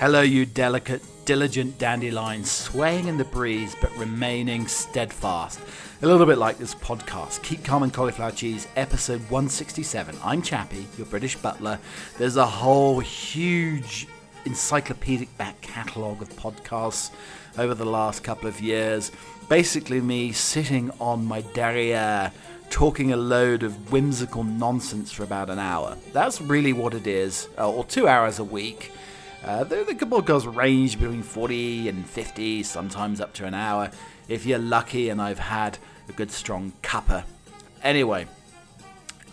Hello, you delicate, diligent dandelions, swaying in the breeze but remaining steadfast. A little bit like this podcast, Keep Calm and Cauliflower Cheese, episode 167. I'm Chappie, your British butler. There's a whole huge encyclopedic back catalogue of podcasts over the last couple of years. Basically, me sitting on my derriere talking a load of whimsical nonsense for about an hour. That's really what it is, uh, or two hours a week. Uh, the, the podcasts range between 40 and 50, sometimes up to an hour, if you're lucky and I've had a good strong cuppa. Anyway,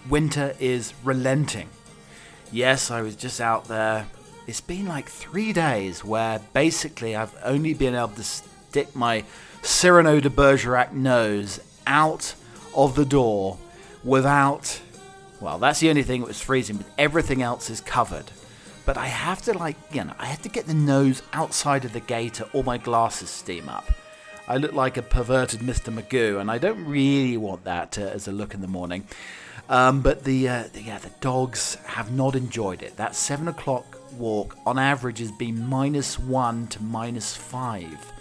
winter is relenting. Yes, I was just out there. It's been like three days where basically I've only been able to stick my Cyrano de Bergerac nose out of the door without. Well, that's the only thing that was freezing, but everything else is covered. But I have to, like, you know, I have to get the nose outside of the gate or my glasses steam up. I look like a perverted Mr. Magoo, and I don't really want that uh, as a look in the morning. Um, but the, uh, the, yeah, the dogs have not enjoyed it. That seven o'clock walk, on average, has been minus one to minus five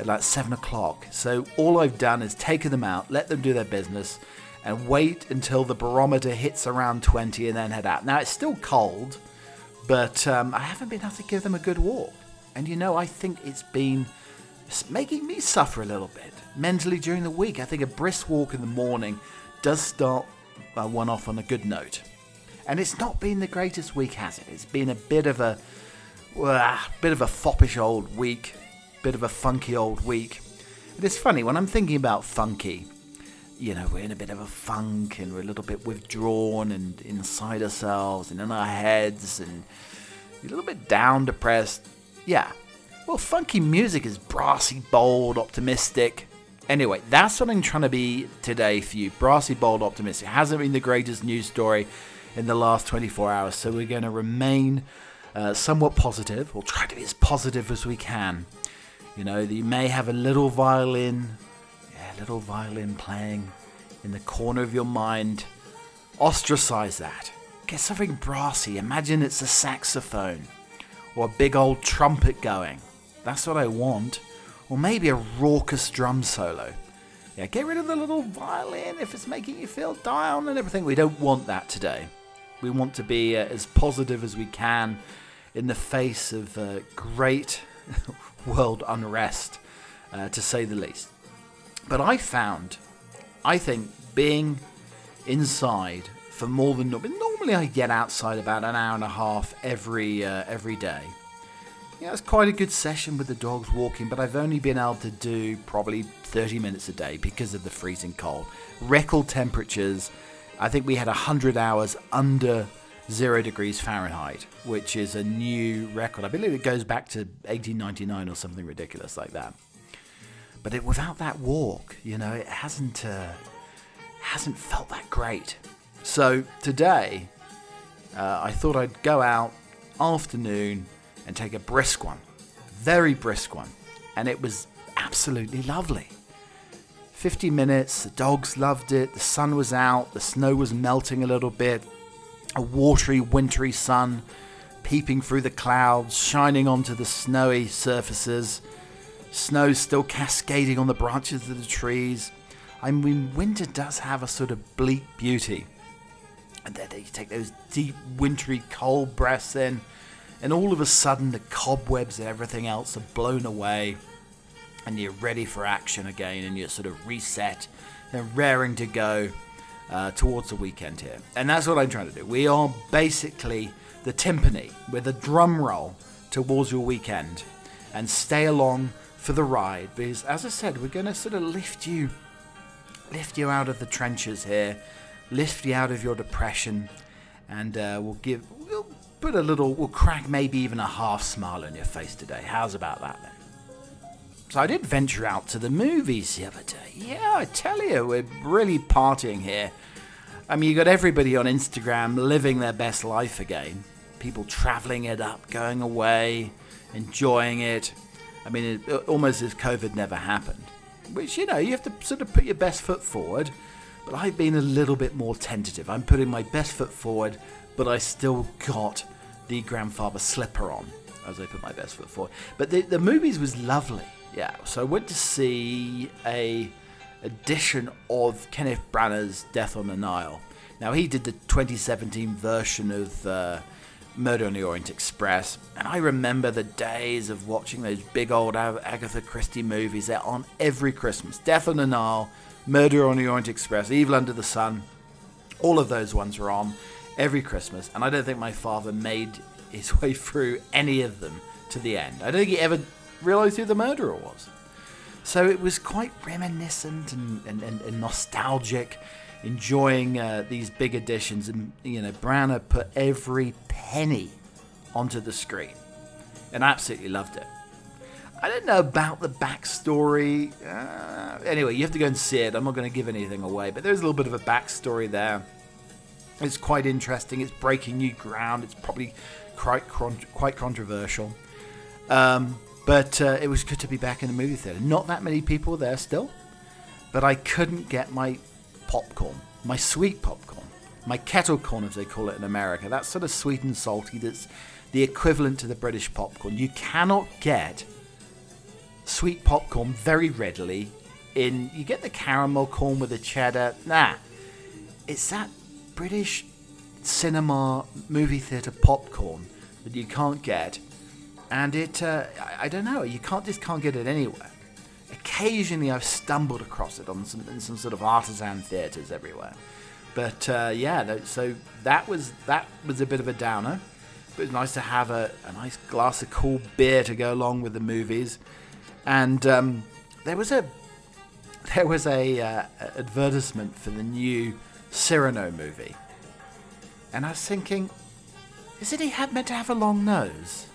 at like seven o'clock. So all I've done is taken them out, let them do their business, and wait until the barometer hits around 20 and then head out. Now it's still cold, but um, I haven't been able to give them a good walk. And you know, I think it's been it's making me suffer a little bit mentally during the week. I think a brisk walk in the morning does start uh, one off on a good note. And it's not been the greatest week, has it? It's been a bit of a uh, bit of a foppish old week bit of a funky old week. It is funny when I'm thinking about funky. You know, we're in a bit of a funk and we're a little bit withdrawn and inside ourselves and in our heads and a little bit down, depressed. Yeah. Well, funky music is brassy, bold, optimistic. Anyway, that's what I'm trying to be today for you. Brassy, bold, optimistic. It hasn't been the greatest news story in the last 24 hours, so we're going to remain uh, somewhat positive. We'll try to be as positive as we can. You know, you may have a little violin, little violin playing in the corner of your mind. Ostracize that. Get something brassy. Imagine it's a saxophone or a big old trumpet going. That's what I want. Or maybe a raucous drum solo. Yeah, get rid of the little violin if it's making you feel down and everything. We don't want that today. We want to be uh, as positive as we can in the face of uh, great world unrest, uh, to say the least. But I found, I think, being inside for more than normally I get outside about an hour and a half every uh, every day. Yeah, it's quite a good session with the dogs walking, but I've only been able to do probably 30 minutes a day because of the freezing cold. Record temperatures. I think we had 100 hours under zero degrees Fahrenheit, which is a new record. I believe it goes back to 1899 or something ridiculous like that. But it, without that walk, you know, it hasn't uh, hasn't felt that great. So today, uh, I thought I'd go out afternoon and take a brisk one, very brisk one, and it was absolutely lovely. 50 minutes, the dogs loved it, the sun was out, the snow was melting a little bit, a watery, wintry sun peeping through the clouds, shining onto the snowy surfaces. Snow still cascading on the branches of the trees. I mean, winter does have a sort of bleak beauty. And then you take those deep, wintry, cold breaths in, and all of a sudden the cobwebs and everything else are blown away, and you're ready for action again, and you're sort of reset and raring to go uh, towards the weekend here. And that's what I'm trying to do. We are basically the timpani with a drum roll towards your weekend and stay along for the ride because as I said we're going to sort of lift you lift you out of the trenches here lift you out of your depression and uh, we'll give we'll put a little we'll crack maybe even a half smile on your face today how's about that then so I did venture out to the movies the other day. Yeah, I tell you, we're really partying here. I mean, you got everybody on Instagram living their best life again. People traveling it up, going away, enjoying it. I mean, it, almost as COVID never happened. Which, you know, you have to sort of put your best foot forward. But I've been a little bit more tentative. I'm putting my best foot forward, but I still got the grandfather slipper on. as I put my best foot forward. But the the movies was lovely. Yeah. So I went to see a edition of Kenneth Branagh's Death on the Nile. Now he did the 2017 version of uh, Murder on the Orient Express, and I remember the days of watching those big old Agatha Christie movies. They're on every Christmas. Death on the Nile, Murder on the Orient Express, Evil Under the Sun. All of those ones were on every Christmas, and I don't think my father made his way through any of them to the end. I don't think he ever realised who the murderer was. So it was quite reminiscent and, and, and, and nostalgic, enjoying uh, these big editions. And, you know, Branagh put every penny onto the screen and absolutely loved it. I don't know about the backstory. Uh, anyway, you have to go and see it. I'm not going to give anything away, but there's a little bit of a backstory there. It's quite interesting. It's breaking new ground. It's probably quite quite controversial. Um, but uh, it was good to be back in the movie theater. Not that many people there still, but I couldn't get my popcorn, my sweet popcorn, my kettle corn as they call it in America. That's sort of sweet and salty. That's the equivalent to the British popcorn. You cannot get sweet popcorn very readily. In you get the caramel corn with the cheddar. Nah, it's that British cinema movie theater popcorn that you can't get and it uh, I, I, don't know you can't just can't get it anywhere occasionally i've stumbled across it on some in some sort of artisan theaters everywhere. But uh, yeah so that was that was a bit of a downer. But it's nice to have a, a nice glass of cool beer to go along with the movies. And um, there was a there was a uh, advertisement for the new Cyrano movie. And I was thinking is it he had meant to have a long nose?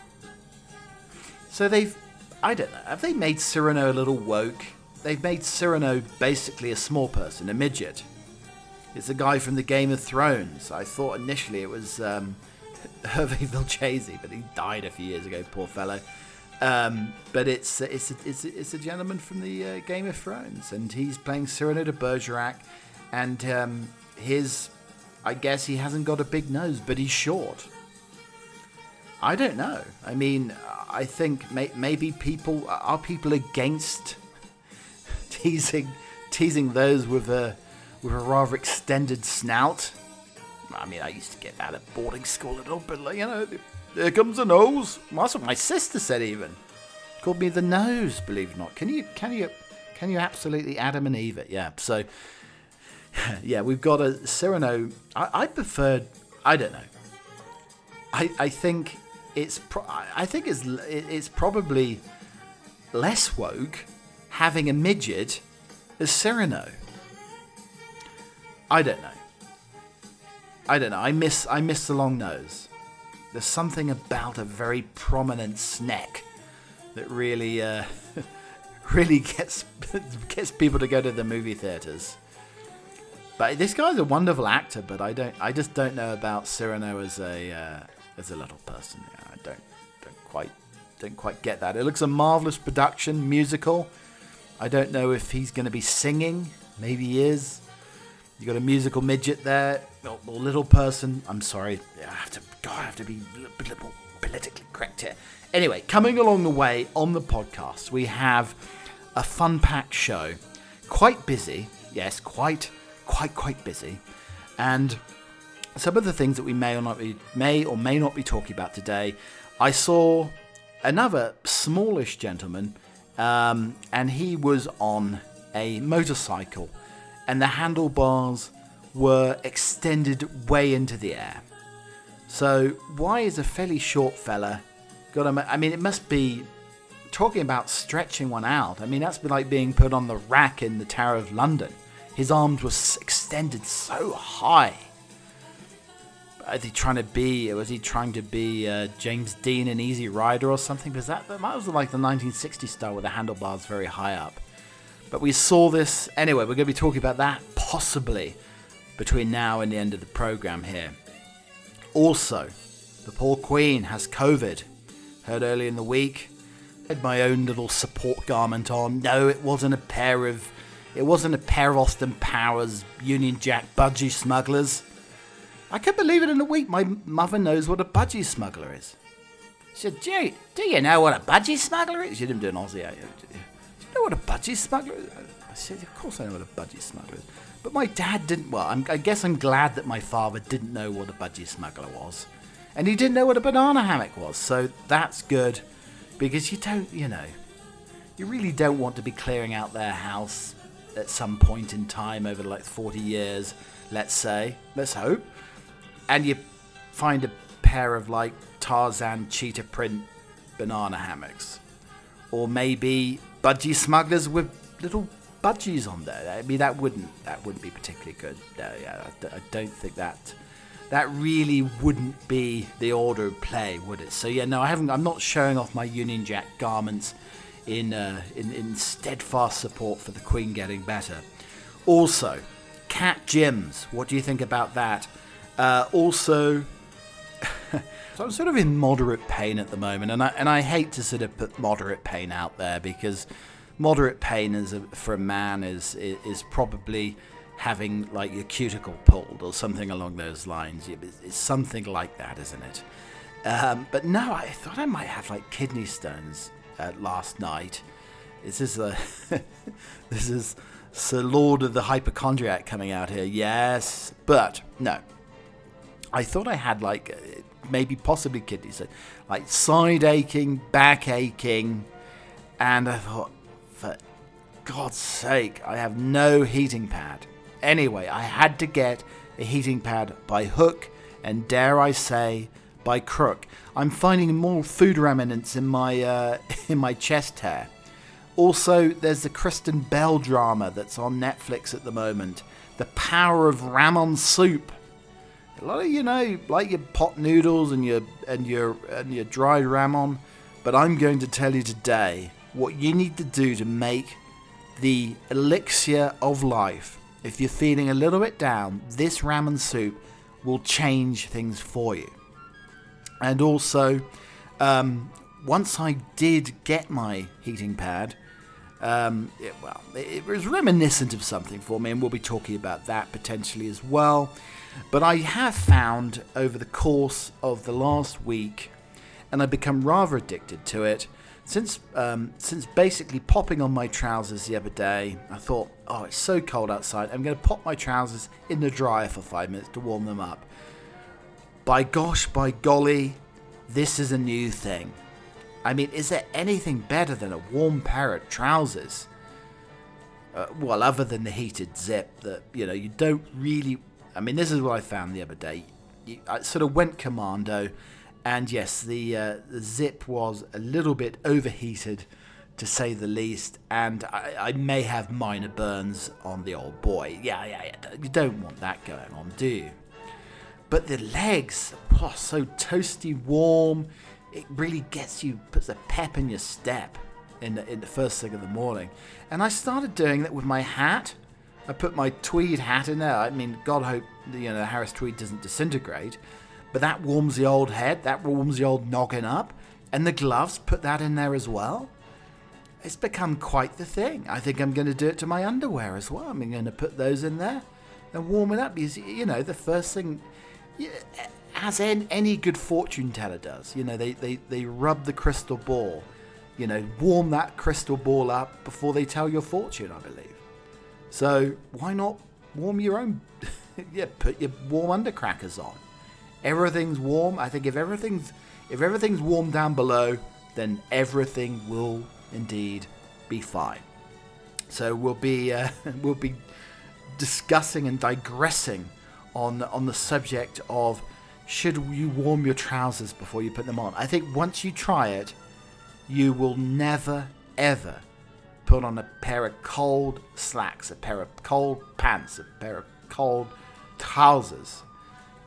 So they've, I don't know, have they made Cyrano a little woke? They've made Cyrano basically a small person, a midget. It's a guy from the Game of Thrones. I thought initially it was um, Hervé Villechaize, but he died a few years ago, poor fellow. Um, but it's it's it's it's a gentleman from the uh, Game of Thrones, and he's playing Cyrano de Bergerac, and um, his, I guess he hasn't got a big nose, but he's short. I don't know. I mean, I think may, maybe people are people against teasing teasing those with a with a rather extended snout. I mean, I used to get that at boarding school a little bit. Like, you know, there comes a nose. That's what my sister said. Even called me the nose. Believe it or not. Can you can you can you absolutely Adam and Eve it? Yeah. So yeah, we've got a Cyrano. I, I preferred. I don't know. I I think it's pro- I think it's it's probably less woke having a midget as Cyrano. I don't know. I don't know. I miss I miss the long nose. There's something about a very prominent snack that really uh, really gets gets people to go to the movie theaters. But this guy's a wonderful actor, but I don't I just don't know about Cyrano as a uh, as a little person. I don't don't quite don't quite get that. It looks a marvelous production, musical. I don't know if he's going to be singing. Maybe he is. You got a musical midget there, or, or little person. I'm sorry, I have to. God, I have to be politically correct here. Anyway, coming along the way on the podcast, we have a fun-packed show. Quite busy, yes, quite, quite, quite busy, and some of the things that we may or not be, may or may not be talking about today. I saw another smallish gentleman, um, and he was on a motorcycle, and the handlebars were extended way into the air. So why is a fairly short fella got a? I mean, it must be talking about stretching one out. I mean, that's like being put on the rack in the Tower of London. His arms were extended so high is he trying to be? Was he trying to be uh, James Dean in Easy Rider or something? Because that, that was like the 1960s style with the handlebars very high up. But we saw this anyway. We're going to be talking about that possibly between now and the end of the program here. Also, the poor Queen has COVID. Heard early in the week. Had my own little support garment on. No, it wasn't a pair of. It wasn't a pair of Austin Powers Union Jack budgie smugglers. I can't believe it in a week. My mother knows what a budgie smuggler is. She said, do you, do you know what a budgie smuggler is? She didn't do an Aussie. Do you know what a budgie smuggler is? I said, of course I know what a budgie smuggler is. But my dad didn't. Well, I'm, I guess I'm glad that my father didn't know what a budgie smuggler was. And he didn't know what a banana hammock was. So that's good. Because you don't, you know, you really don't want to be clearing out their house at some point in time over like 40 years, let's say. Let's hope. And you find a pair of like Tarzan cheetah print banana hammocks. Or maybe budgie smugglers with little budgies on there. I mean, that wouldn't that wouldn't be particularly good. Yeah, I don't think that that really wouldn't be the order of play, would it? So yeah, no, I haven't. I'm not showing off my Union Jack garments in uh, in, in steadfast support for the Queen getting better. Also, cat gyms. What do you think about that? Uh, also, so I'm sort of in moderate pain at the moment, and I and I hate to sort of put moderate pain out there because moderate pain is a, for a man is, is probably having like your cuticle pulled or something along those lines. It's it's something like that, isn't it? Um, but no, I thought I might have like kidney stones uh, last night. This is a this is Sir Lord of the Hypochondriac coming out here. Yes, but no. I thought I had like uh, maybe possibly kidney stones, like side aching, back aching, and I thought, for God's sake, I have no heating pad. Anyway, I had to get a heating pad by hook and dare I say by crook. I'm finding more food remnants in my uh, in my chest hair. Also, there's the Kristen Bell drama that's on Netflix at the moment. The Power of Ramen Soup. A lot of you know, like your pot noodles and your and your and your dried ramen, but I'm going to tell you today what you need to do to make the elixir of life. If you're feeling a little bit down, this ramen soup will change things for you. And also, um, once I did get my heating pad, um, it, well, it, it was reminiscent of something for me, and we'll be talking about that potentially as well. But I have found over the course of the last week, and I've become rather addicted to it. Since um, since basically popping on my trousers the other day, I thought, oh, it's so cold outside. I'm going to pop my trousers in the dryer for five minutes to warm them up. By gosh, by golly, this is a new thing. I mean, is there anything better than a warm pair of trousers? Uh, well, other than the heated zip, that you know you don't really. I mean, this is what I found the other day. You, I sort of went commando, and yes, the uh, the zip was a little bit overheated, to say the least, and I, I may have minor burns on the old boy. Yeah, yeah, yeah. You don't want that going on, do you? But the legs, oh, so toasty warm. It really gets you, puts a pep in your step in the, in the first thing of the morning. And I started doing that with my hat. I put my tweed hat in there. I mean, God hope you know the Harris tweed doesn't disintegrate, but that warms the old head. That warms the old noggin up. And the gloves, put that in there as well. It's become quite the thing. I think I'm going to do it to my underwear as well. I'm going to put those in there and warm it up because you know the first thing as in, any good fortune teller does. You know, they, they, they rub the crystal ball, you know, warm that crystal ball up before they tell your fortune, I believe. So why not warm your own? yeah, put your warm undercrackers on. Everything's warm. I think if everything's if everything's warm down below, then everything will indeed be fine. So we'll be uh, we'll be discussing and digressing on on the subject of should you warm your trousers before you put them on. I think once you try it, you will never ever put on a pair of cold slacks, a pair of cold pants, a pair of cold trousers.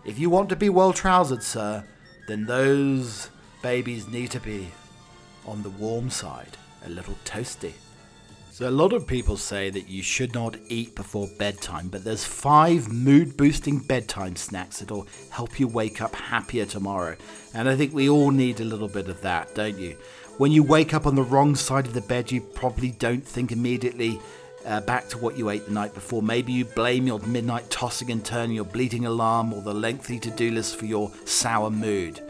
If you want to be well trousered, sir, then those babies need to be on the warm side, a little toasty. So a lot of people say that you should not eat before bedtime, but there's five mood boosting bedtime snacks that'll help you wake up happier tomorrow. And I think we all need a little bit of that, don't you? When you wake up on the wrong side of the bed, you probably don't think immediately uh, back to what you ate the night before. Maybe you blame your midnight tossing and turning, your bleeding alarm, or the lengthy to do list for your sour mood.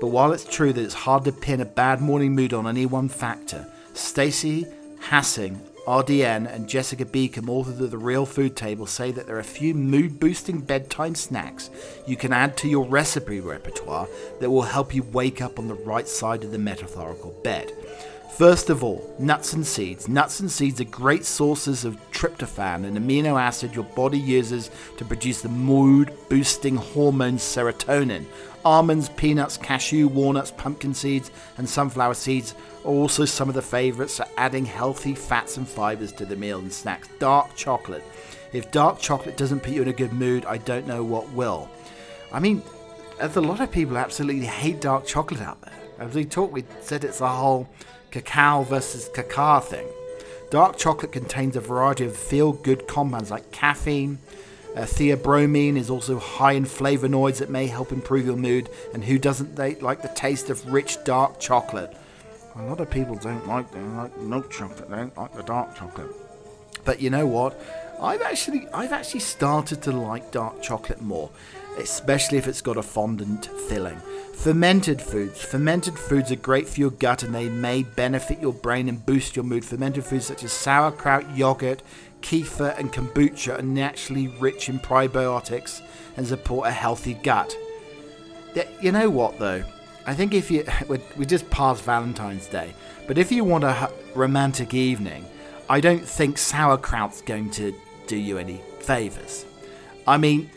But while it's true that it's hard to pin a bad morning mood on any one factor, Stacey Hassing, RDN, and Jessica Beacom, authors of The Real Food Table, say that there are a few mood boosting bedtime snacks you can add to your recipe repertoire that will help you wake up on the right side of the metaphorical bed. First of all, nuts and seeds. Nuts and seeds are great sources of tryptophan, an amino acid your body uses to produce the mood boosting hormone serotonin. Almonds, peanuts, cashew, walnuts, pumpkin seeds, and sunflower seeds are also some of the favorites for adding healthy fats and fibers to the meal and snacks. Dark chocolate. If dark chocolate doesn't put you in a good mood, I don't know what will. I mean, a lot of people absolutely hate dark chocolate out there. As we talked, we said it's a whole cocoa versus cacao thing. Dark chocolate contains a variety of feel good compounds like caffeine. Uh, theobromine is also high in flavonoids that may help improve your mood. And who doesn't they like the taste of rich dark chocolate? A lot of people don't like they like milk chocolate. They don't like the dark chocolate. But you know what? I've actually I've actually started to like dark chocolate more, especially if it's got a fondant filling. Fermented foods. Fermented foods are great for your gut and they may benefit your brain and boost your mood. Fermented foods such as sauerkraut, yogurt, kefir, and kombucha are naturally rich in probiotics and support a healthy gut. You know what though? I think if you we just passed Valentine's Day, but if you want a romantic evening, I don't think sauerkraut's going to do you any favors. I mean,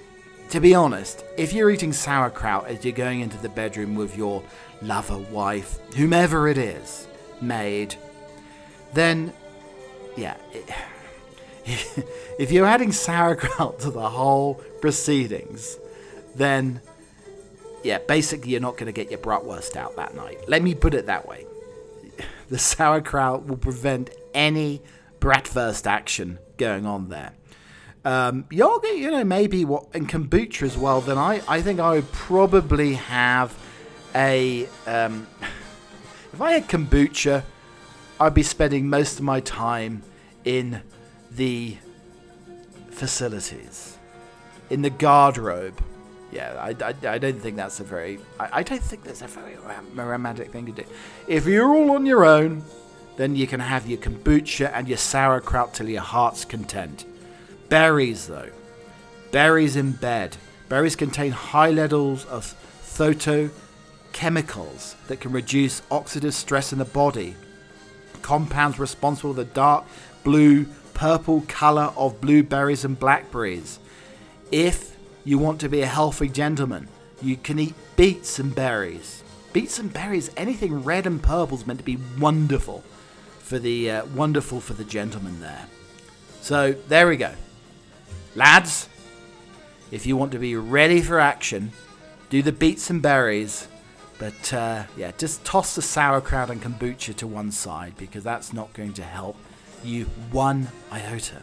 to be honest, if you're eating sauerkraut as you're going into the bedroom with your lover, wife, whomever it is, maid, then, yeah, if you're adding sauerkraut to the whole proceedings, then, yeah, basically you're not going to get your bratwurst out that night. Let me put it that way. The sauerkraut will prevent any bratwurst action going on there um, yogurt, you know, maybe what and kombucha as well. Then I, I think I would probably have a. Um, if I had kombucha, I'd be spending most of my time in the facilities, in the garderobe. Yeah, I, I, I don't think that's a very I, I don't think that's a very romantic thing to do. If you're all on your own, then you can have your kombucha and your sauerkraut till your heart's content. Berries, though. Berries in bed. Berries contain high levels of phytochemicals that can reduce oxidative stress in the body. Compounds responsible for the dark blue, purple color of blueberries and blackberries. If you want to be a healthy gentleman, you can eat beets and berries. Beets and berries, anything red and purple is meant to be wonderful for the uh, wonderful for the gentleman there. So there we go. Lads, if you want to be ready for action, do the beets and berries. But uh, yeah, just toss the sauerkraut and kombucha to one side because that's not going to help you one iota.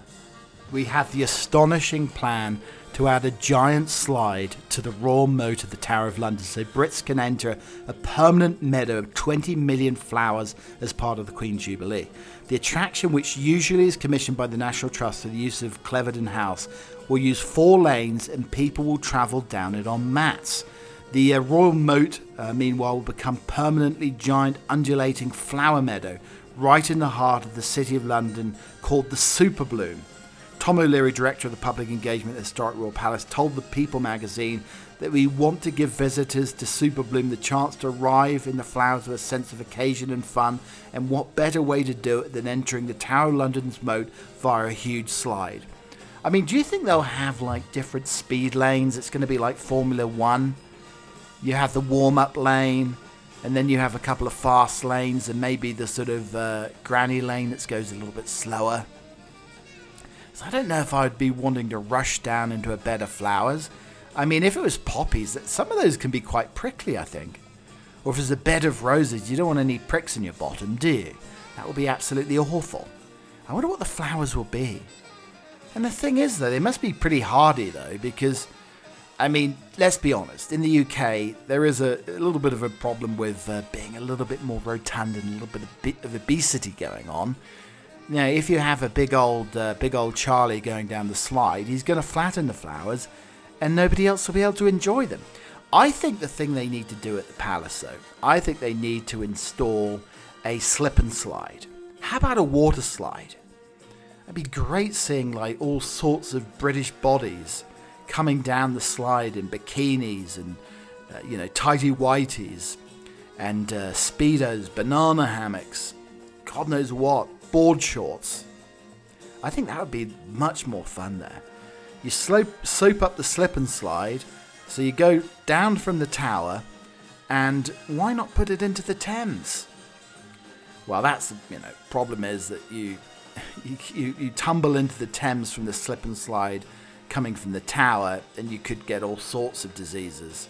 We have the astonishing plan to add a giant slide to the royal moat of the Tower of London so Brits can enter a permanent meadow of 20 million flowers as part of the Queen's Jubilee. The attraction, which usually is commissioned by the National Trust for the use of Cliveden House, will use four lanes and people will travel down it on mats. The uh, Royal Moat, uh, meanwhile, will become permanently giant undulating flower meadow right in the heart of the City of London called the Super Bloom. Tom O'Leary, director of the public engagement at Historic Royal Palace, told the People magazine that we want to give visitors to Super Bloom the chance to arrive in the flowers with a sense of occasion and fun, and what better way to do it than entering the Tower of London's moat via a huge slide? I mean, do you think they'll have like different speed lanes? It's going to be like Formula One. You have the warm up lane, and then you have a couple of fast lanes, and maybe the sort of uh, granny lane that goes a little bit slower. So I don't know if I'd be wanting to rush down into a bed of flowers. I mean, if it was poppies, some of those can be quite prickly, I think. Or if it's a bed of roses, you don't want any pricks in your bottom, do you? That would be absolutely awful. I wonder what the flowers will be. And the thing is, though, they must be pretty hardy, though, because, I mean, let's be honest, in the UK, there is a, a little bit of a problem with uh, being a little bit more rotund and a little bit of, bit of obesity going on. Know, if you have a big old, uh, big old Charlie going down the slide, he's going to flatten the flowers and nobody else will be able to enjoy them. I think the thing they need to do at the palace, though, I think they need to install a slip and slide. How about a water slide? It'd be great seeing like all sorts of British bodies coming down the slide in bikinis and uh, you know tighty whities and uh, speedos, banana hammocks, God knows what, board shorts. I think that would be much more fun there. You slope, soap up the slip and slide, so you go down from the tower, and why not put it into the Thames? Well, that's you know problem is that you you, you, you tumble into the Thames from the slip and slide coming from the tower, and you could get all sorts of diseases.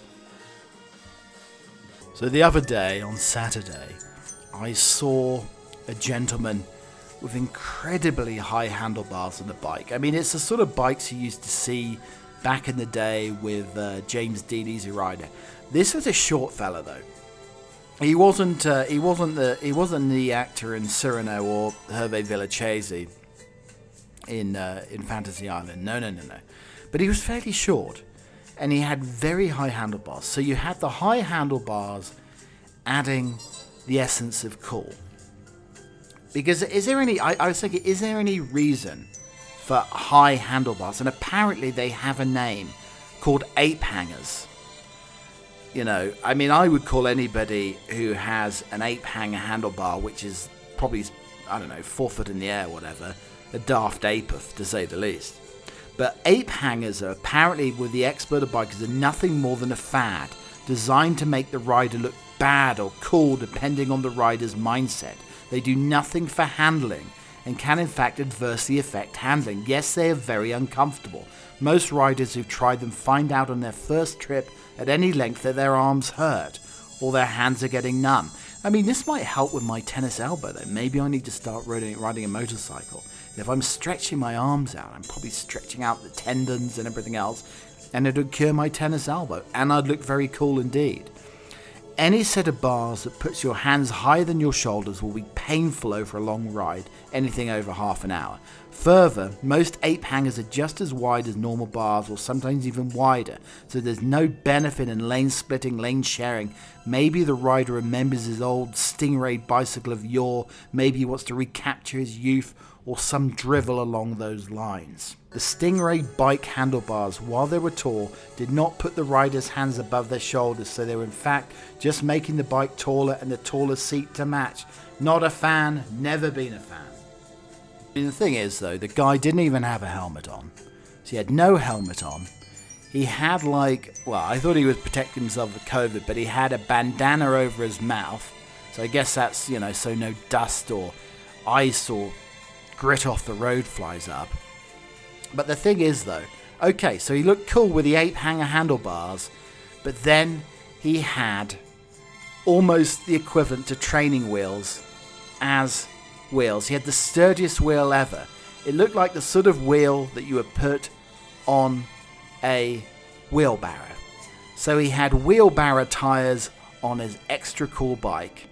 So the other day, on Saturday, I saw a gentleman with incredibly high handlebars on the bike. I mean, it's the sort of bikes you used to see back in the day with uh, James Dean Easy Rider. This was a short fella though. He wasn't. Uh, he wasn't the. He wasn't the actor in Cyrano or Hervé Villechaize in uh, in Fantasy Island. No, no, no, no. But he was fairly short, and he had very high handlebars. So you had the high handlebars, adding the essence of cool. Because is there any? I, I was thinking, is there any reason for high handlebars? And apparently they have a name called ape hangers. You know, I mean, I would call anybody who has an ape hanger handlebar, which is probably, I don't know, four foot in the air, whatever, a daft ape, to say the least. But ape hangers are apparently, with the expert of bikers, are nothing more than a fad designed to make the rider look bad or cool depending on the rider's mindset. They do nothing for handling and can in fact adversely affect handling. Yes, they are very uncomfortable. Most riders who've tried them find out on their first trip at any length that their arms hurt or their hands are getting numb. I mean, this might help with my tennis elbow though. Maybe I need to start riding, riding a motorcycle. If I'm stretching my arms out, I'm probably stretching out the tendons and everything else, and it would cure my tennis elbow, and I'd look very cool indeed. Any set of bars that puts your hands higher than your shoulders will be painful over a long ride, anything over half an hour. Further, most ape hangers are just as wide as normal bars or sometimes even wider, so there's no benefit in lane splitting, lane sharing. Maybe the rider remembers his old Stingray bicycle of yore, maybe he wants to recapture his youth, or some drivel along those lines. The Stingray bike handlebars, while they were tall, did not put the rider's hands above their shoulders, so they were in fact just making the bike taller and the taller seat to match. Not a fan, never been a fan. The thing is, though, the guy didn't even have a helmet on. So he had no helmet on. He had, like, well, I thought he was protecting himself with COVID, but he had a bandana over his mouth. So I guess that's, you know, so no dust or ice or grit off the road flies up. But the thing is, though, okay, so he looked cool with the ape hanger handlebars, but then he had almost the equivalent to training wheels as wheels. He had the sturdiest wheel ever. It looked like the sort of wheel that you would put on a wheelbarrow. So he had wheelbarrow tires on his extra cool bike.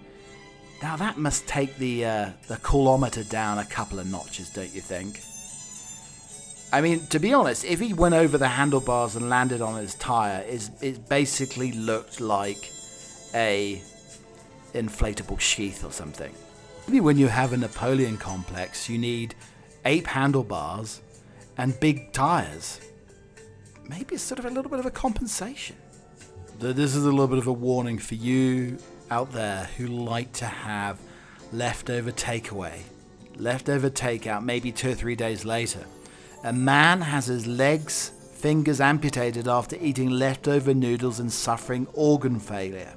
Now that must take the uh, the coolometer down a couple of notches, don't you think? I mean, to be honest, if he went over the handlebars and landed on his tire, it, it basically looked like a inflatable sheath or something. Maybe when you have a Napoleon complex, you need ape handlebars and big tires. Maybe it's sort of a little bit of a compensation. This is a little bit of a warning for you out there who like to have leftover takeaway, leftover takeout, maybe two or three days later. A man has his legs, fingers amputated after eating leftover noodles and suffering organ failure.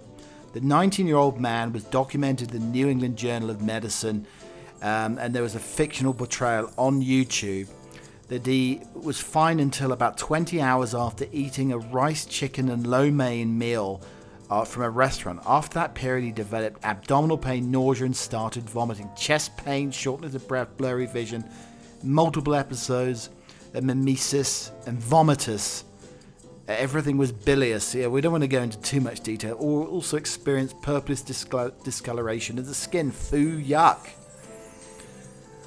The 19 year old man was documented in the New England Journal of Medicine, um, and there was a fictional portrayal on YouTube that he was fine until about 20 hours after eating a rice, chicken, and lo mein meal uh, from a restaurant. After that period, he developed abdominal pain, nausea, and started vomiting. Chest pain, shortness of breath, blurry vision, multiple episodes of mimesis and vomitus. Everything was bilious. Yeah, we don't want to go into too much detail. Or also experienced purplish discoloration of the skin. Foo, yuck.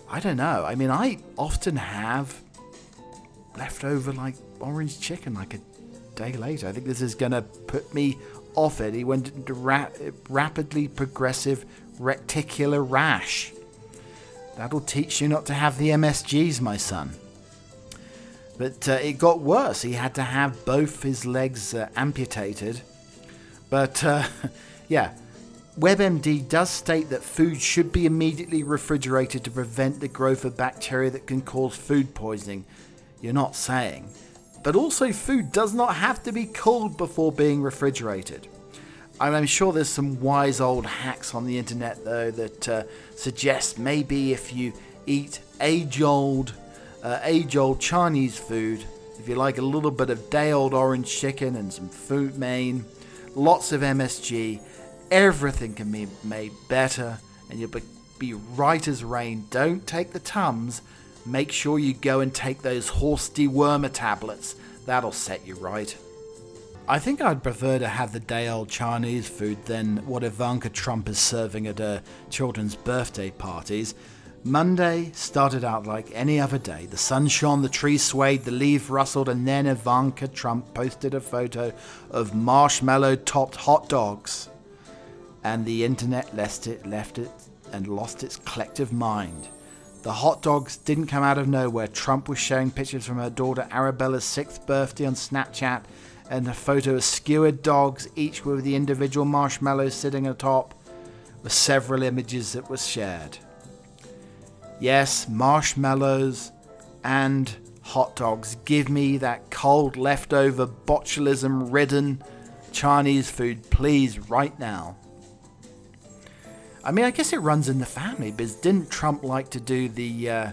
I don't know. I mean, I often have leftover like orange chicken, like a day later. I think this is going to put me off it. He went into ra- rapidly progressive reticular rash. That'll teach you not to have the MSGs, my son. But uh, it got worse. He had to have both his legs uh, amputated. But uh, yeah, WebMD does state that food should be immediately refrigerated to prevent the growth of bacteria that can cause food poisoning. You're not saying. But also, food does not have to be cooled before being refrigerated. I'm sure there's some wise old hacks on the internet, though, that uh, suggest maybe if you eat age old, uh, age old Chinese food, if you like a little bit of day old orange chicken and some Fu Mein, lots of MSG, everything can be made better and you'll be, be right as rain. Don't take the Tums. Make sure you go and take those horse dewormer tablets. That'll set you right. I think I'd prefer to have the day old Chinese food than what Ivanka Trump is serving at her children's birthday parties. Monday started out like any other day. The sun shone, the trees swayed, the leaves rustled, and then Ivanka Trump posted a photo of marshmallow topped hot dogs and the internet left it, left it and lost its collective mind. The hot dogs didn't come out of nowhere. Trump was sharing pictures from her daughter Arabella's sixth birthday on Snapchat and a photo of skewered dogs, each with the individual marshmallows sitting atop, with several images that were shared. Yes, marshmallows and hot dogs. Give me that cold, leftover, botulism ridden Chinese food, please, right now. I mean, I guess it runs in the family, because didn't Trump like to do the? Uh,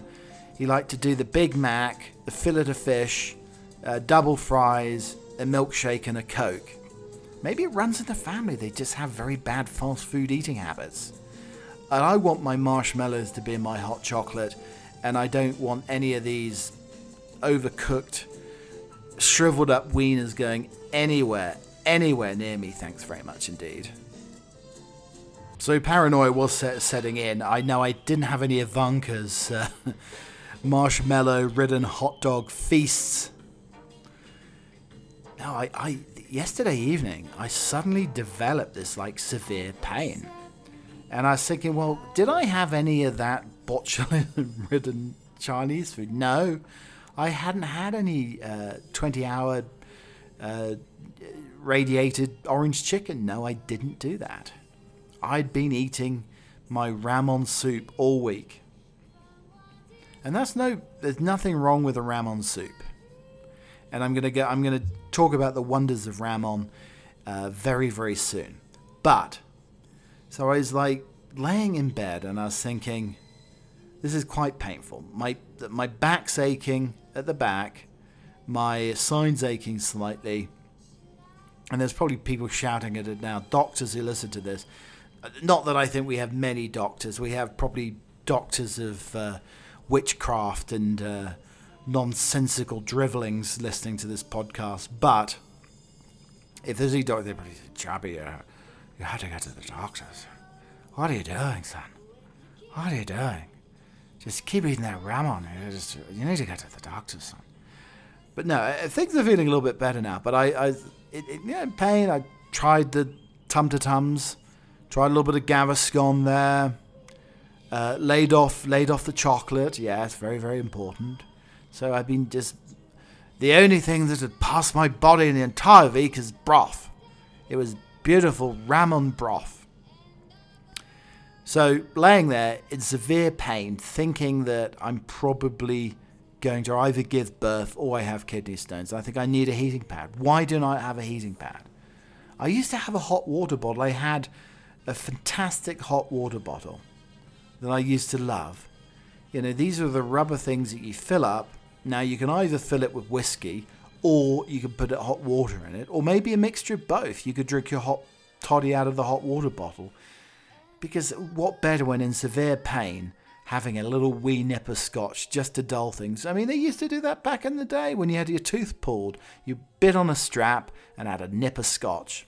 he liked to do the Big Mac, the fillet of fish, uh, double fries, a milkshake, and a Coke. Maybe it runs in the family. They just have very bad fast food eating habits. And I want my marshmallows to be in my hot chocolate, and I don't want any of these overcooked, shriveled up wieners going anywhere, anywhere near me. Thanks very much indeed. So paranoia was set, setting in. I know I didn't have any Ivanka's uh, marshmallow-ridden hot dog feasts. No, I, I yesterday evening I suddenly developed this like severe pain, and I was thinking, well, did I have any of that botulism-ridden Chinese food? No, I hadn't had any 20-hour uh, uh, radiated orange chicken. No, I didn't do that. I'd been eating my ramen soup all week. And that's no there's nothing wrong with a ramen soup. And I'm gonna go I'm gonna talk about the wonders of ramen uh, very, very soon. But so I was like laying in bed and I was thinking, this is quite painful. My my back's aching at the back, my side's aching slightly, and there's probably people shouting at it now. Doctors who listen to this, not that I think we have many doctors. We have probably doctors of uh, witchcraft and uh, nonsensical drivellings listening to this podcast. But if there's a doctor, probably say, Chappie, uh, you had to go to the doctors. What are you doing, son? What are you doing? Just keep eating that ramen. You, just, you need to go to the doctors, son. But no, things are feeling a little bit better now. But I, I it, it, pain. I tried the tum to tums Tried a little bit of Gaviscon there. Uh, laid off, laid off the chocolate. Yes, very, very important. So I've been just the only thing that had passed my body in the entire week is broth. It was beautiful ramen broth. So laying there in severe pain, thinking that I'm probably going to either give birth or I have kidney stones. I think I need a heating pad. Why don't I have a heating pad? I used to have a hot water bottle. I had a fantastic hot water bottle that I used to love. You know, these are the rubber things that you fill up. Now, you can either fill it with whiskey or you can put hot water in it, or maybe a mixture of both. You could drink your hot toddy out of the hot water bottle. Because what better when in severe pain having a little wee nip of scotch just to dull things? I mean, they used to do that back in the day when you had your tooth pulled. You bit on a strap and had a nip of scotch.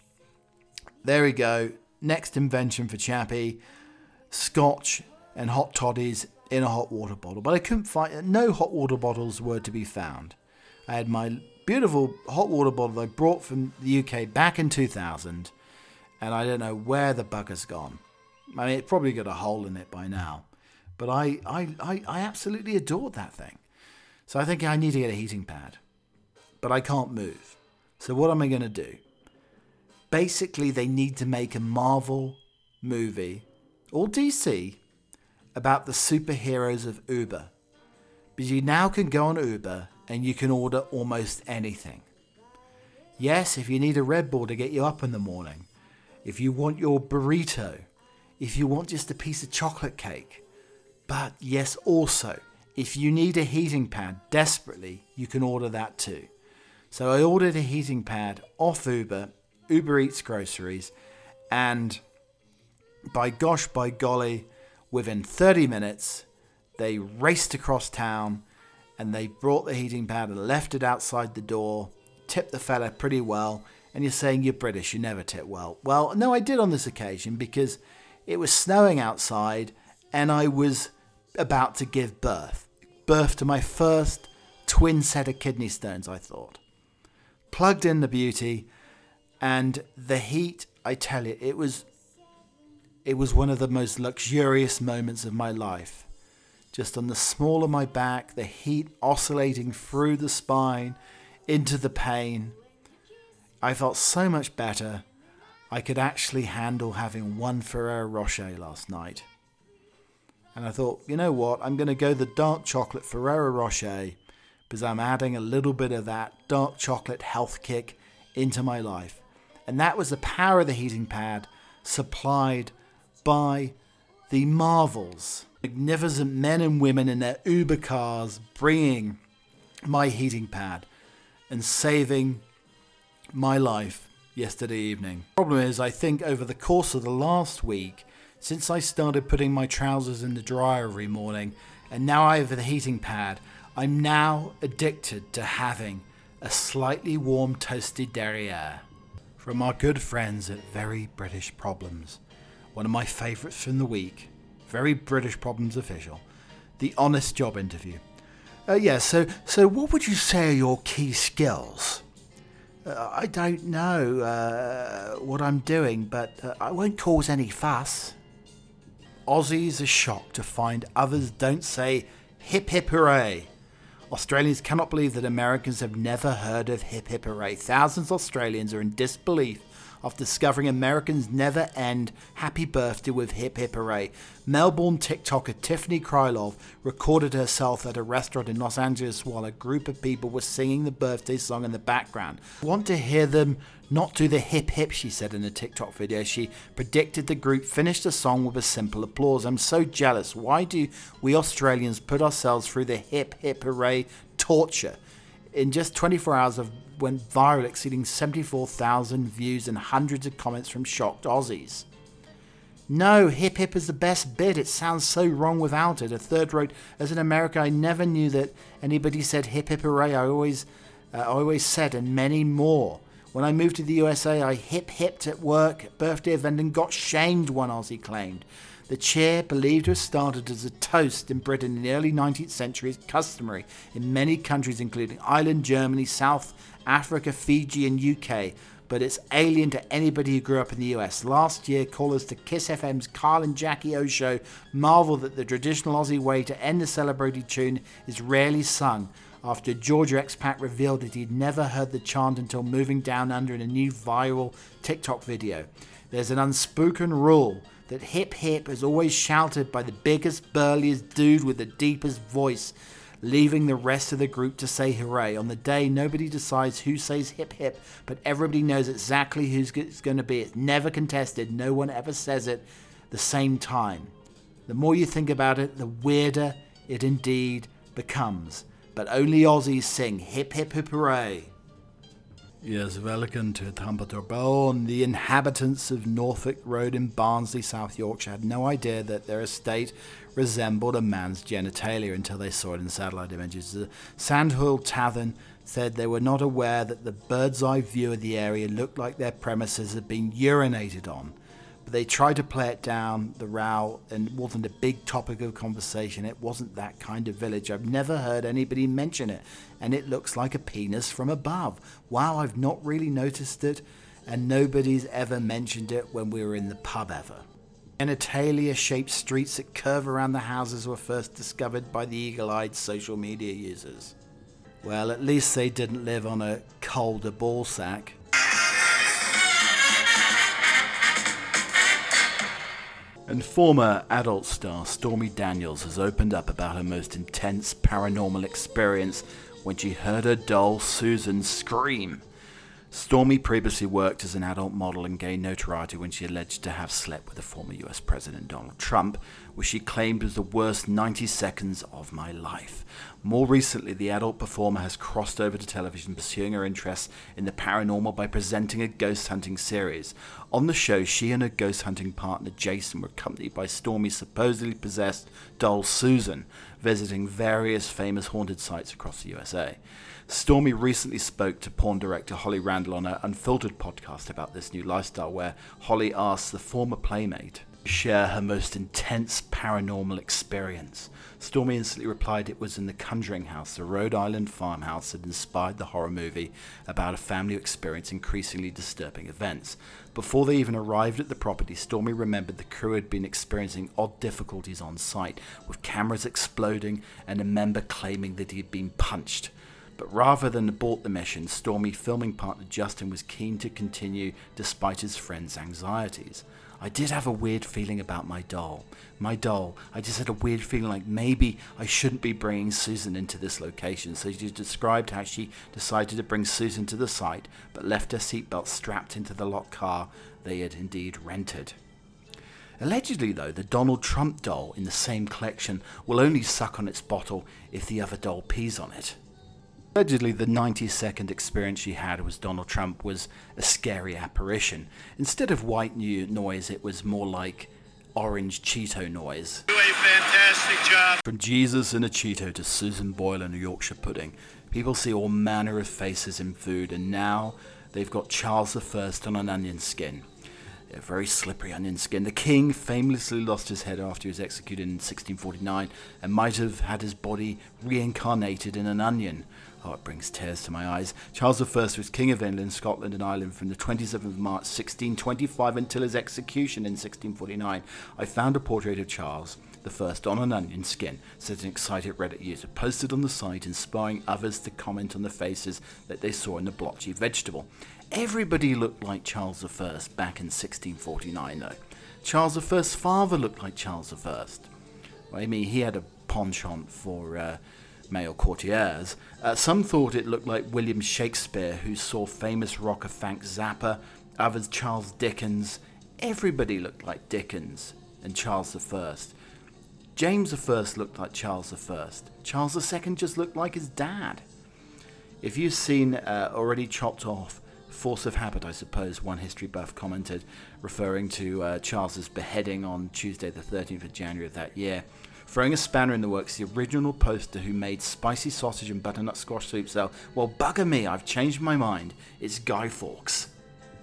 There we go next invention for Chappie, scotch and hot toddies in a hot water bottle. But I couldn't find, no hot water bottles were to be found. I had my beautiful hot water bottle I brought from the UK back in 2000, and I don't know where the bugger's gone. I mean, it's probably got a hole in it by now, but I, I, I, I absolutely adored that thing. So I think I need to get a heating pad, but I can't move. So what am I going to do? Basically, they need to make a Marvel movie or DC about the superheroes of Uber. But you now can go on Uber and you can order almost anything. Yes, if you need a Red Bull to get you up in the morning, if you want your burrito, if you want just a piece of chocolate cake. But yes, also, if you need a heating pad desperately, you can order that too. So I ordered a heating pad off Uber, Uber Eats groceries, and by gosh, by golly, within 30 minutes, they raced across town and they brought the heating pad and left it outside the door, tipped the fella pretty well. And you're saying you're British, you never tip well. Well, no, I did on this occasion because it was snowing outside and I was about to give birth. Birth to my first twin set of kidney stones, I thought. Plugged in the beauty and the heat, I tell you, it was it was one of the most luxurious moments of my life. Just on the small of my back, the heat oscillating through the spine into the pain. I felt so much better. I could actually handle having one Ferrero Rocher last night. And I thought, you know what? I'm going to go the dark chocolate Ferrero Rocher because I'm adding a little bit of that dark chocolate health kick into my life. And that was the power of the heating pad supplied by the Marvels. Magnificent men and women in their Uber cars bringing my heating pad and saving my life yesterday evening. Problem is, I think over the course of the last week, since I started putting my trousers in the dryer every morning, and now I have the heating pad, I'm now addicted to having a slightly warm toasted derriere. From our good friends at Very British Problems one of my favourites from the week, very British Problems official, the Honest Job interview. Uh, yeah, so so what would you say are your key skills? Uh, I don't know uh, what I'm doing, but uh, I won't cause any fuss. Aussies are shocked to find others don't say hip hip hooray. Australians cannot believe that Americans have never heard of hip hip hooray. Thousands of Australians are in disbelief of discovering Americans never end Happy Birthday with Hip Hip Hooray. Melbourne TikToker Tiffany Krylov recorded herself at a restaurant in Los Angeles while a group of people were singing the birthday song in the background. Want to hear them not do the hip hip, she said in a TikTok video. She predicted the group finished the song with a simple applause. I'm so jealous. Why do we Australians put ourselves through the hip hip hooray torture? In just 24 hours of went viral, exceeding 74,000 views and hundreds of comments from shocked Aussies. No, hip hip is the best bit. It sounds so wrong without it. A third wrote, As in America, I never knew that anybody said hip hip hooray. I always, uh, I always said, and many more. When I moved to the USA, I hip hipped at work, birthday event, and got shamed, one Aussie claimed. The cheer, believed to have started as a toast in Britain in the early 19th century, is customary in many countries, including Ireland, Germany, South Africa, Fiji, and UK, but it's alien to anybody who grew up in the US. Last year, callers to Kiss FM's Kyle and Jackie O show marvel that the traditional Aussie way to end the celebrated tune is rarely sung. After a Georgia expat revealed that he'd never heard the chant until moving down under in a new viral TikTok video. There's an unspoken rule that hip hip is always shouted by the biggest, burliest dude with the deepest voice leaving the rest of the group to say hooray. On the day, nobody decides who says hip hip, but everybody knows exactly who's going to be. It's never contested, no one ever says it the same time. The more you think about it, the weirder it indeed becomes. But only Aussies sing hip hip hip hooray. Yes, welcome to Trumpeter The inhabitants of Norfolk Road in Barnsley, South Yorkshire, had no idea that their estate resembled a man's genitalia until they saw it in satellite images. The Sandhill Tavern said they were not aware that the bird's eye view of the area looked like their premises had been urinated on they tried to play it down, the row, and wasn't a big topic of conversation. It wasn't that kind of village. I've never heard anybody mention it, and it looks like a penis from above. Wow, I've not really noticed it, and nobody's ever mentioned it when we were in the pub ever. Genitalia shaped streets that curve around the houses were first discovered by the eagle eyed social media users. Well, at least they didn't live on a colder ball And former adult star Stormy Daniels has opened up about her most intense paranormal experience when she heard her doll Susan scream. Stormy previously worked as an adult model and gained notoriety when she alleged to have slept with the former US President Donald Trump, which she claimed was the worst 90 seconds of my life. More recently, the adult performer has crossed over to television, pursuing her interests in the paranormal by presenting a ghost hunting series. On the show, she and her ghost hunting partner Jason were accompanied by Stormy's supposedly possessed doll Susan, visiting various famous haunted sites across the USA. Stormy recently spoke to porn director Holly Randall on her Unfiltered podcast about this new lifestyle, where Holly asks the former playmate to share her most intense paranormal experience. Stormy instantly replied it was in the Conjuring House, the Rhode Island farmhouse that inspired the horror movie about a family who experienced increasingly disturbing events. Before they even arrived at the property, Stormy remembered the crew had been experiencing odd difficulties on site, with cameras exploding and a member claiming that he had been punched. But rather than abort the mission, Stormy filming partner Justin was keen to continue despite his friend's anxieties. I did have a weird feeling about my doll. My doll, I just had a weird feeling like maybe I shouldn't be bringing Susan into this location. So she described how she decided to bring Susan to the site, but left her seatbelt strapped into the locked car they had indeed rented. Allegedly, though, the Donald Trump doll in the same collection will only suck on its bottle if the other doll pees on it. Allegedly, the 90 second experience she had with Donald Trump was a scary apparition. Instead of white noise, it was more like orange Cheeto noise. Do a fantastic job. From Jesus in a Cheeto to Susan Boyle in a Yorkshire pudding, people see all manner of faces in food, and now they've got Charles I on an onion skin. A very slippery onion skin. The king famously lost his head after he was executed in 1649 and might have had his body reincarnated in an onion. Oh, it brings tears to my eyes. Charles I was King of England, Scotland, and Ireland from the 27th of March 1625 until his execution in 1649. I found a portrait of Charles first on an onion skin, said an excited Reddit user, posted on the site inspiring others to comment on the faces that they saw in the blotchy vegetable. Everybody looked like Charles I back in 1649, though. Charles I's father looked like Charles I. Well, I mean, he had a penchant for. Uh, male courtiers. Uh, some thought it looked like William Shakespeare, who saw famous rocker Frank Zappa, others Charles Dickens. Everybody looked like Dickens and Charles I. James I looked like Charles I. Charles II just looked like his dad. If you've seen uh, already chopped off Force of Habit, I suppose, one history buff commented, referring to uh, Charles's beheading on Tuesday, the 13th of January of that year. Throwing a spanner in the works, the original poster who made spicy sausage and butternut squash soup cell. Well, bugger me, I've changed my mind. It's Guy Fawkes.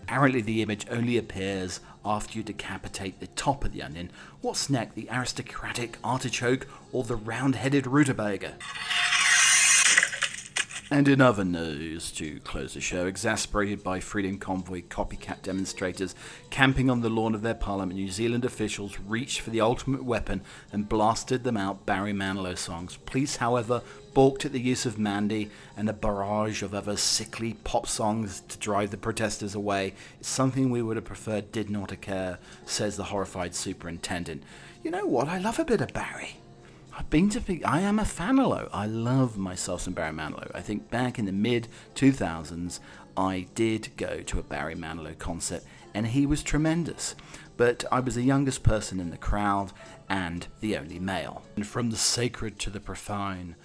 Apparently, the image only appears after you decapitate the top of the onion. What's next, the aristocratic artichoke or the round headed rutabaga? And in other news, to close the show, exasperated by Freedom Convoy copycat demonstrators camping on the lawn of their parliament, New Zealand officials reached for the ultimate weapon and blasted them out Barry Manilow songs. Police, however, balked at the use of Mandy and a barrage of other sickly pop songs to drive the protesters away. It's something we would have preferred did not occur, says the horrified superintendent. You know what? I love a bit of Barry. I've been to. I am a Fanilow. I love myself some Barry Manilow. I think back in the mid 2000s, I did go to a Barry Manilow concert, and he was tremendous. But I was the youngest person in the crowd and the only male. And from the sacred to the profane,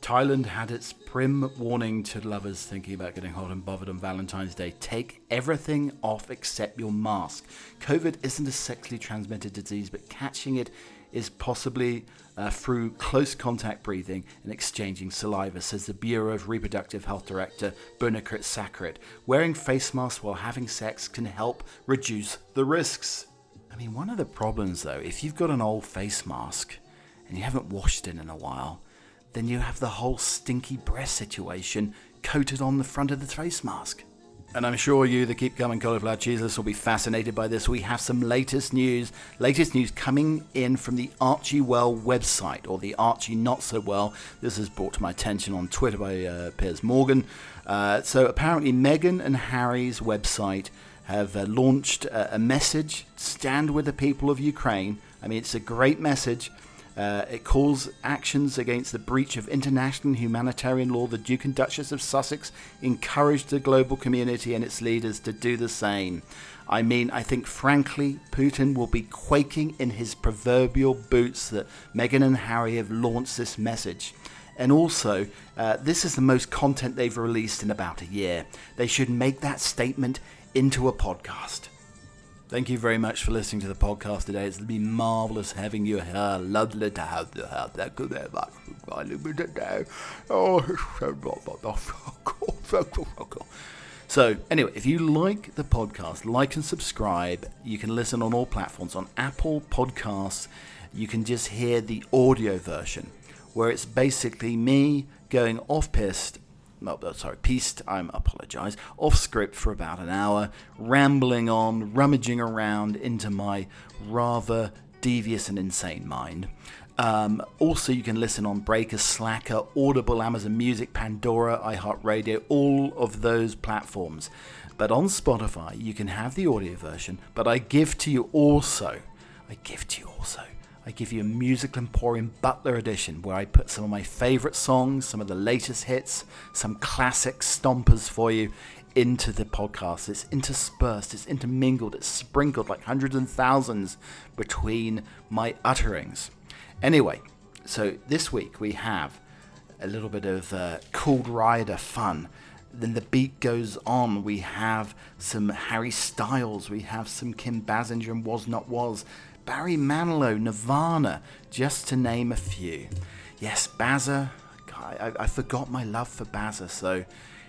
Thailand had its prim warning to lovers thinking about getting hot and bothered on Valentine's Day. Take everything off except your mask. COVID isn't a sexually transmitted disease, but catching it is possibly uh, through close contact breathing and exchanging saliva, says the Bureau of Reproductive Health Director Bunakrit Sakrit. Wearing face masks while having sex can help reduce the risks. I mean, one of the problems though, if you've got an old face mask and you haven't washed it in a while, then you have the whole stinky breath situation coated on the front of the face mask. And I'm sure you, the Keep Coming Cauliflower Cheeseless, will be fascinated by this. We have some latest news, latest news coming in from the Archewell website, or the Archie Not So Well. This is brought to my attention on Twitter by uh, Piers Morgan. Uh, so apparently, Meghan and Harry's website have uh, launched a, a message stand with the people of Ukraine. I mean, it's a great message. Uh, it calls actions against the breach of international humanitarian law. The Duke and Duchess of Sussex encouraged the global community and its leaders to do the same. I mean, I think frankly, Putin will be quaking in his proverbial boots that Meghan and Harry have launched this message. And also, uh, this is the most content they've released in about a year. They should make that statement into a podcast. Thank you very much for listening to the podcast today. It's been marvelous having you here. Lovely to have you here. Thank you very much for joining me today. Oh, so, anyway, if you like the podcast, like and subscribe. You can listen on all platforms. On Apple Podcasts, you can just hear the audio version, where it's basically me going off piste no, oh, sorry, pieced, I apologise, off script for about an hour, rambling on, rummaging around into my rather devious and insane mind. Um, also, you can listen on Breaker, Slacker, Audible, Amazon Music, Pandora, iHeartRadio, all of those platforms. But on Spotify, you can have the audio version, but I give to you also, I give to you also I give you a Musical Emporium Butler edition where I put some of my favourite songs, some of the latest hits, some classic stompers for you into the podcast. It's interspersed, it's intermingled, it's sprinkled like hundreds and thousands between my utterings. Anyway, so this week we have a little bit of uh, Cool Rider fun. Then the beat goes on. We have some Harry Styles. We have some Kim Basinger and Was Not Was. Barry Manilow, Nirvana, just to name a few. Yes, Bazza, I, I, forgot my love for Bazza, so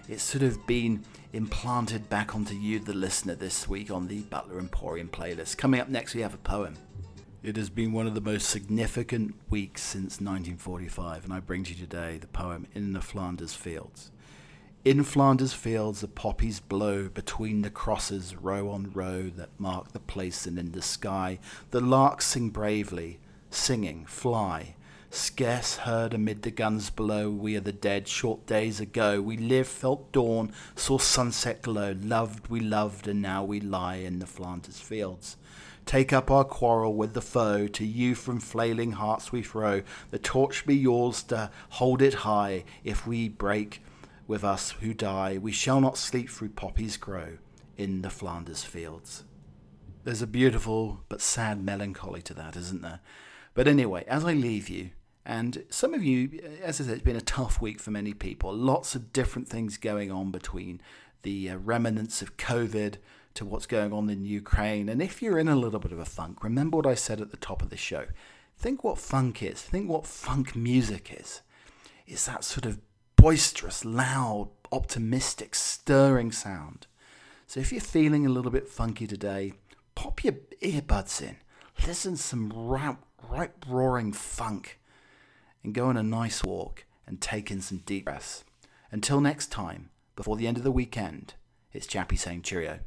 it's sort of been implanted back onto you, the listener, this week on the Butler Emporium playlist. Coming up next, we have a poem. It has been one of the most significant weeks since 1945, and I bring to you today the poem In the Flanders Fields. In Flanders fields the poppies blow between the crosses row on row that mark the place and in the sky the larks sing bravely, singing, fly. Scarce heard amid the guns below, we are the dead short days ago. We lived, felt dawn, saw sunset glow, loved, we loved, and now we lie in the Flanders fields. Take up our quarrel with the foe, to you from flailing hearts we throw. The torch be yours to hold it high, if we break with us who die. We shall not sleep through poppies grow in the Flanders fields. There's a beautiful but sad melancholy to that, isn't there? But anyway, as I leave you, and some of you, as I said, it's been a tough week for many people. Lots of different things going on between the uh, remnants of COVID to what's going on in Ukraine. And if you're in a little bit of a funk, remember what I said at the top of the show. Think what funk is. Think what funk music is. It's that sort of boisterous, loud, optimistic, stirring sound. So if you're feeling a little bit funky today, pop your earbuds in, listen to some right, right roaring funk, and go on a nice walk and take in some deep breaths. Until next time, before the end of the weekend, it's Chappie saying cheerio.